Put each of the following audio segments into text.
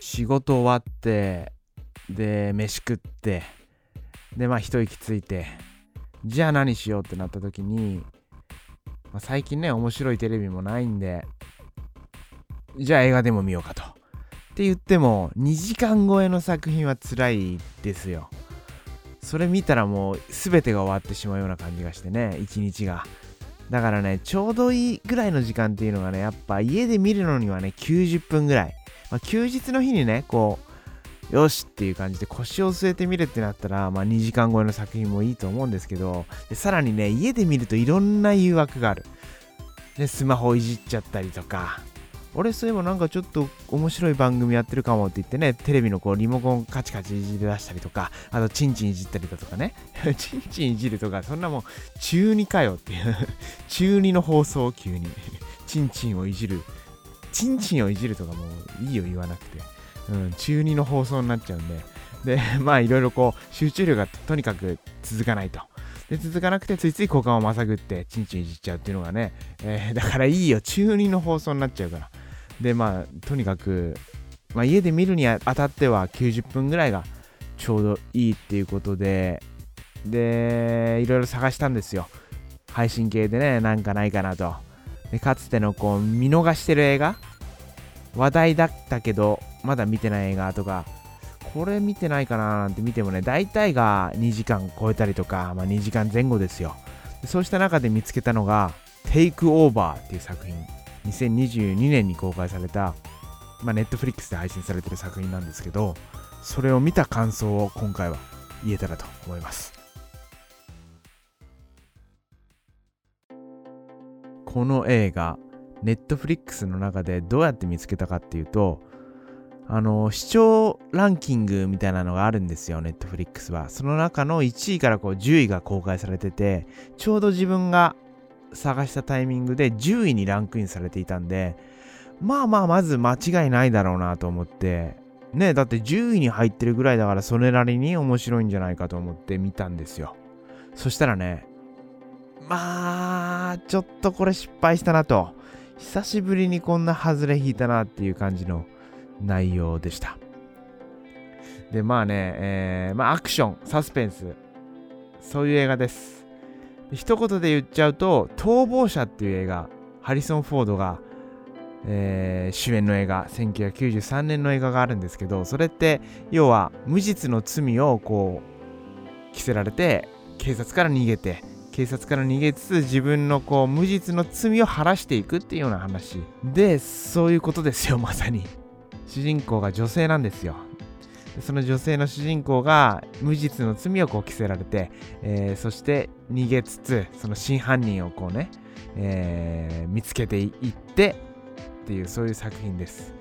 仕事終わってで飯食ってでまあ一息ついてじゃあ何しようってなった時に、まあ、最近ね面白いテレビもないんでじゃあ映画でも見ようかと。って言っても2時間超えの作品は辛いですよ。それ見たらもう全てが終わってしまうような感じがしてね一日が。だからねちょうどいいぐらいの時間っていうのがねやっぱ家で見るのにはね90分ぐらい、まあ、休日の日にねこうよしっていう感じで腰を据えてみるってなったら、まあ、2時間超えの作品もいいと思うんですけどでさらにね家で見るといろんな誘惑がある。でスマホいじっちゃったりとか。俺そういえばなんかちょっと面白い番組やってるかもって言ってねテレビのこうリモコンカチカチいじり出したりとかあとチンチンいじったりだとかね。チンチンいじるとかそんなもん中2かよっていう。中2の放送を急に。チンチンをいじる。チンチンをいじるとかもういいよ言わなくて、うん、中2の放送になっちゃうんで。で まあいろいろこう集中力がとにかく続かないと。で続かなくてついつい股間をまさぐってチンチンいじっちゃうっていうのがね、えー、だからいいよ。中2の放送になっちゃうから。でまあとにかく、まあ、家で見るにあたっては90分ぐらいがちょうどいいっていうことで。でいろいろ探したんですよ。配信系でねなんかないかなと。でかつてのこう見逃してる映画？話題だったけどまだ見てない映画とか。これ見てないかななんて見てもね大体が2時間超えたりとか、まあ、2時間前後ですよ。そうした中で見つけたのが「テイクオーバーっていう作品。2022年に公開された、まあ、ネットフリックスで配信されてる作品なんですけどそれを見た感想を今回は言えたらと思います。この映画ネットフリックスの中でどうやって見つけたかっていうとあの視聴ランキングみたいなのがあるんですよネットフリックスはその中の1位からこう10位が公開されててちょうど自分が探したタイミングで10位にランクインされていたんで、まあまあまず間違いないだろうなと思って、ねだって10位に入ってるぐらいだからそれなりに面白いんじゃないかと思って見たんですよ。そしたらね、まあ、ちょっとこれ失敗したなと。久しぶりにこんな外れ引いたなっていう感じの内容でした。で、まあね、えー、まあアクション、サスペンス、そういう映画です。一言で言っちゃうと「逃亡者」っていう映画ハリソン・フォードが、えー、主演の映画1993年の映画があるんですけどそれって要は無実の罪をこう着せられて警察から逃げて警察から逃げつつ自分のこう無実の罪を晴らしていくっていうような話でそういうことですよまさに。主人公が女性なんですよ。その女性の主人公が無実の罪をこう着せられて、えー、そして逃げつつその真犯人をこうね、えー、見つけていってっていうそういう作品です。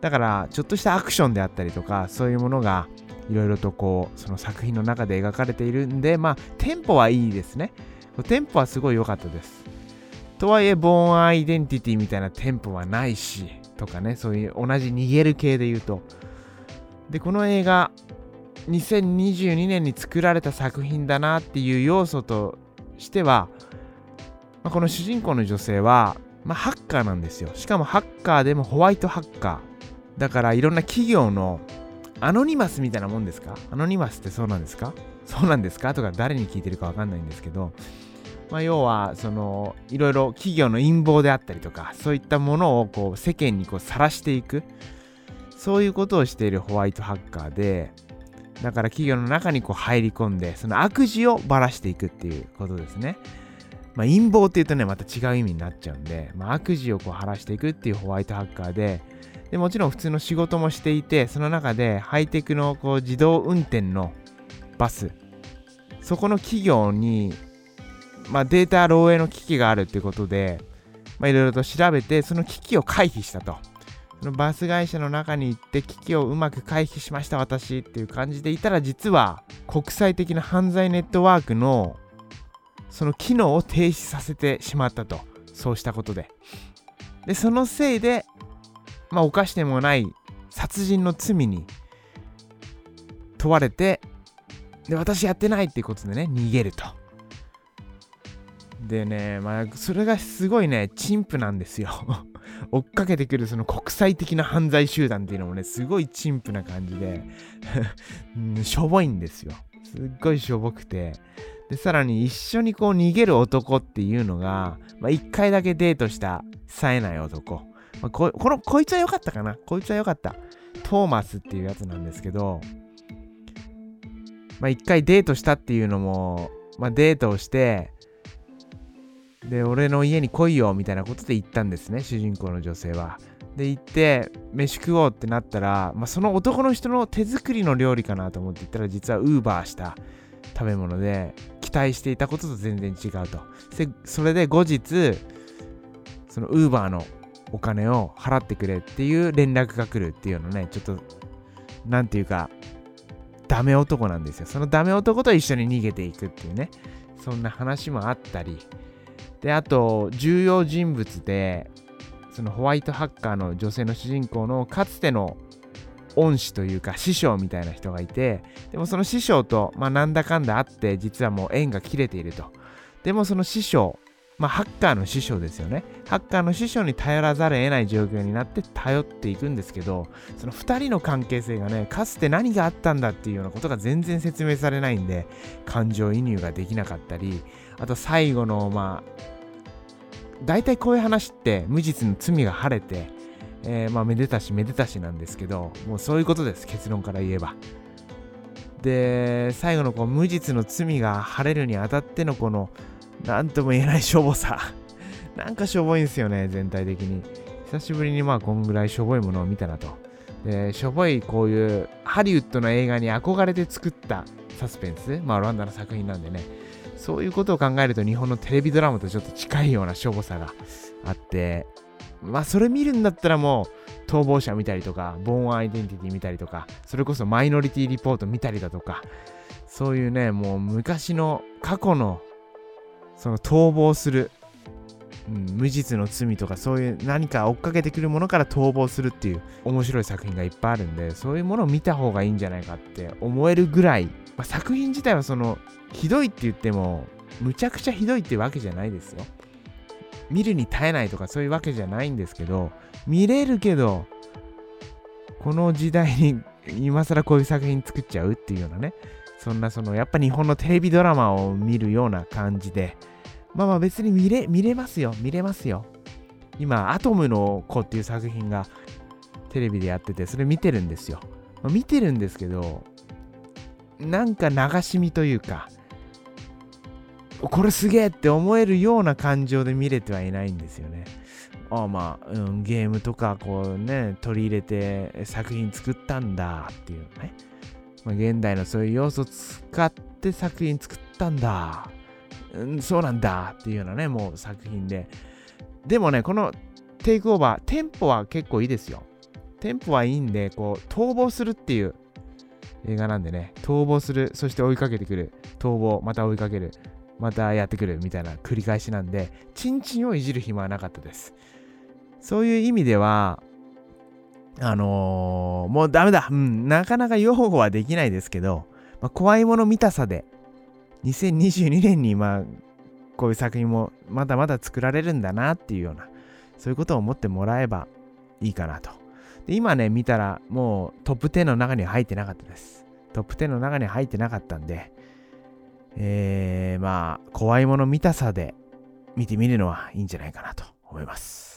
だからちょっとしたアクションであったりとかそういうものがいろいろとこうその作品の中で描かれているんでまあテンポはいいですね。テンポはすごい良かったです。とはいえボーンアイデンティティみたいなテンポはないしとかねそういう同じ逃げる系で言うと。でこの映画2022年に作られた作品だなっていう要素としては、まあ、この主人公の女性は、まあ、ハッカーなんですよ。しかもハッカーでもホワイトハッカー。だからいろんな企業のアノニマスみたいなもんですか？アノニマスってそうなんですか？そうなんですか？とか誰に聞いてるかわかんないんですけど、まあ、要はそのいろいろ企業の陰謀であったりとかそういったものをこう世間にこう晒していくそういうことをしているホワイトハッカーで、だから企業の中にこう入り込んで、その悪事をばらしていくっていうことですね。まあ、陰謀っていうとね、また違う意味になっちゃうんで、まあ、悪事をこう晴らしていくっていうホワイトハッカーで、でもちろん普通の仕事もしていて、その中でハイテクのこう自動運転のバス、そこの企業に、まあ、データ漏洩の危機があるっていうことで、まあ、いろいろと調べて、その危機を回避したと。そのバス会社の中に行って危機をうまく回避しました私っていう感じでいたら実は国際的な犯罪ネットワークのその機能を停止させてしまったとそうしたことででそのせいでまあ犯してもない殺人の罪に問われてで私やってないっていうことでね逃げるとでね、まあ、それがすごいね、陳腐なんですよ。追っかけてくるその国際的な犯罪集団っていうのもね、すごい陳腐な感じでうん、しょぼいんですよ。すっごいしょぼくて。で、さらに一緒にこう逃げる男っていうのが、まあ、一回だけデートした冴えない男。まあ、ここの、こいつは良かったかな？こいつは良かった。トーマスっていうやつなんですけど、まあ一回デートしたっていうのも、まあデートをして、で、俺の家に来いよみたいなことで言ったんですね、主人公の女性は。で、行って、飯食おうってなったら、まあ、その男の人の手作りの料理かなと思って言ったら、実はウーバーした食べ物で、期待していたことと全然違うと。でそれで後日、そのウーバーのお金を払ってくれっていう連絡が来るっていうのね、ちょっと、なんていうか、ダメ男なんですよ。そのダメ男と一緒に逃げていくっていうね、そんな話もあったり、で、あと、重要人物で、そのホワイトハッカーの女性の主人公のかつての恩師というか師匠みたいな人がいて、でもその師匠と、まあ、なんだかんだあって、実はもう縁が切れていると。でもその師匠、まあ、ハッカーの師匠ですよね。ハッカーの師匠に頼らざるを得ない状況になって頼っていくんですけど、その2人の関係性がね、かつて何があったんだっていうようなことが全然説明されないんで、感情移入ができなかったり、あと最後の、まあ、大体こういう話って無実の罪が晴れて、えー、まあめでたしめでたしなんですけど、もうそういうことです、結論から言えば。で、最後のこう無実の罪が晴れるにあたってのこの、なんとも言えないしょぼさ。なんかしょぼいんですよね、全体的に。久しぶりにまあこんぐらいしょぼいものを見たなと。で、しょぼいこういうハリウッドの映画に憧れて作ったサスペンス、まあオランダの作品なんでね、そういうことを考えると日本のテレビドラマとちょっと近いようなしょぼさがあって、まあそれ見るんだったらもう逃亡者見たりとか、ボーンアイデンティティ見たりとか、それこそマイノリティリポート見たりだとか、そういうね、もう昔の過去のその逃亡する、うん、無実の罪とかそういう何か追っかけてくるものから逃亡するっていう面白い作品がいっぱいあるんでそういうものを見た方がいいんじゃないかって思えるぐらい、まあ、作品自体はそのひどいって言ってもむちゃくちゃひどいってわけじゃないですよ。見るに耐えないとかそういうわけじゃないんですけど見れるけどこの時代に今更こういう作品作っちゃうっていうようなね。そんなそのやっぱ日本のテレビドラマを見るような感じでまあまあ別に見れ見れますよ。見れますよ。今アトムの子っていう作品がテレビでやっててそれ見てるんですよ、まあ、見てるんですけどなんか流し見というかこれすげえって思えるような感情で見れてはいないんですよね。ああまあ、うん、ゲームとかこうね取り入れて作品作ったんだっていうね。まあ、現代のそういう要素を使って作品作ったんだ、うん、そうなんだっていうようなね、もう作品で。でもね、このテイクオーバー、テンポは結構いいですよ。テンポはいいんで、こう、逃亡するっていう映画なんでね、逃亡する、そして追いかけてくる、逃亡、また追いかける、またやってくるみたいな繰り返しなんで、チンチンをいじる暇はなかったです。そういう意味では、あのー、もうダメだ。うん、なかなか擁護はできないですけど、まあ、怖いもの見たさで、2022年に、まあ、こういう作品もまだまだ作られるんだなっていうような、そういうことを思ってもらえばいいかなと。で今ね、見たらもうトップ10の中には入ってなかったです。トップ10の中には入ってなかったんで、えー、まあ、怖いもの見たさで見てみるのはいいんじゃないかなと思います。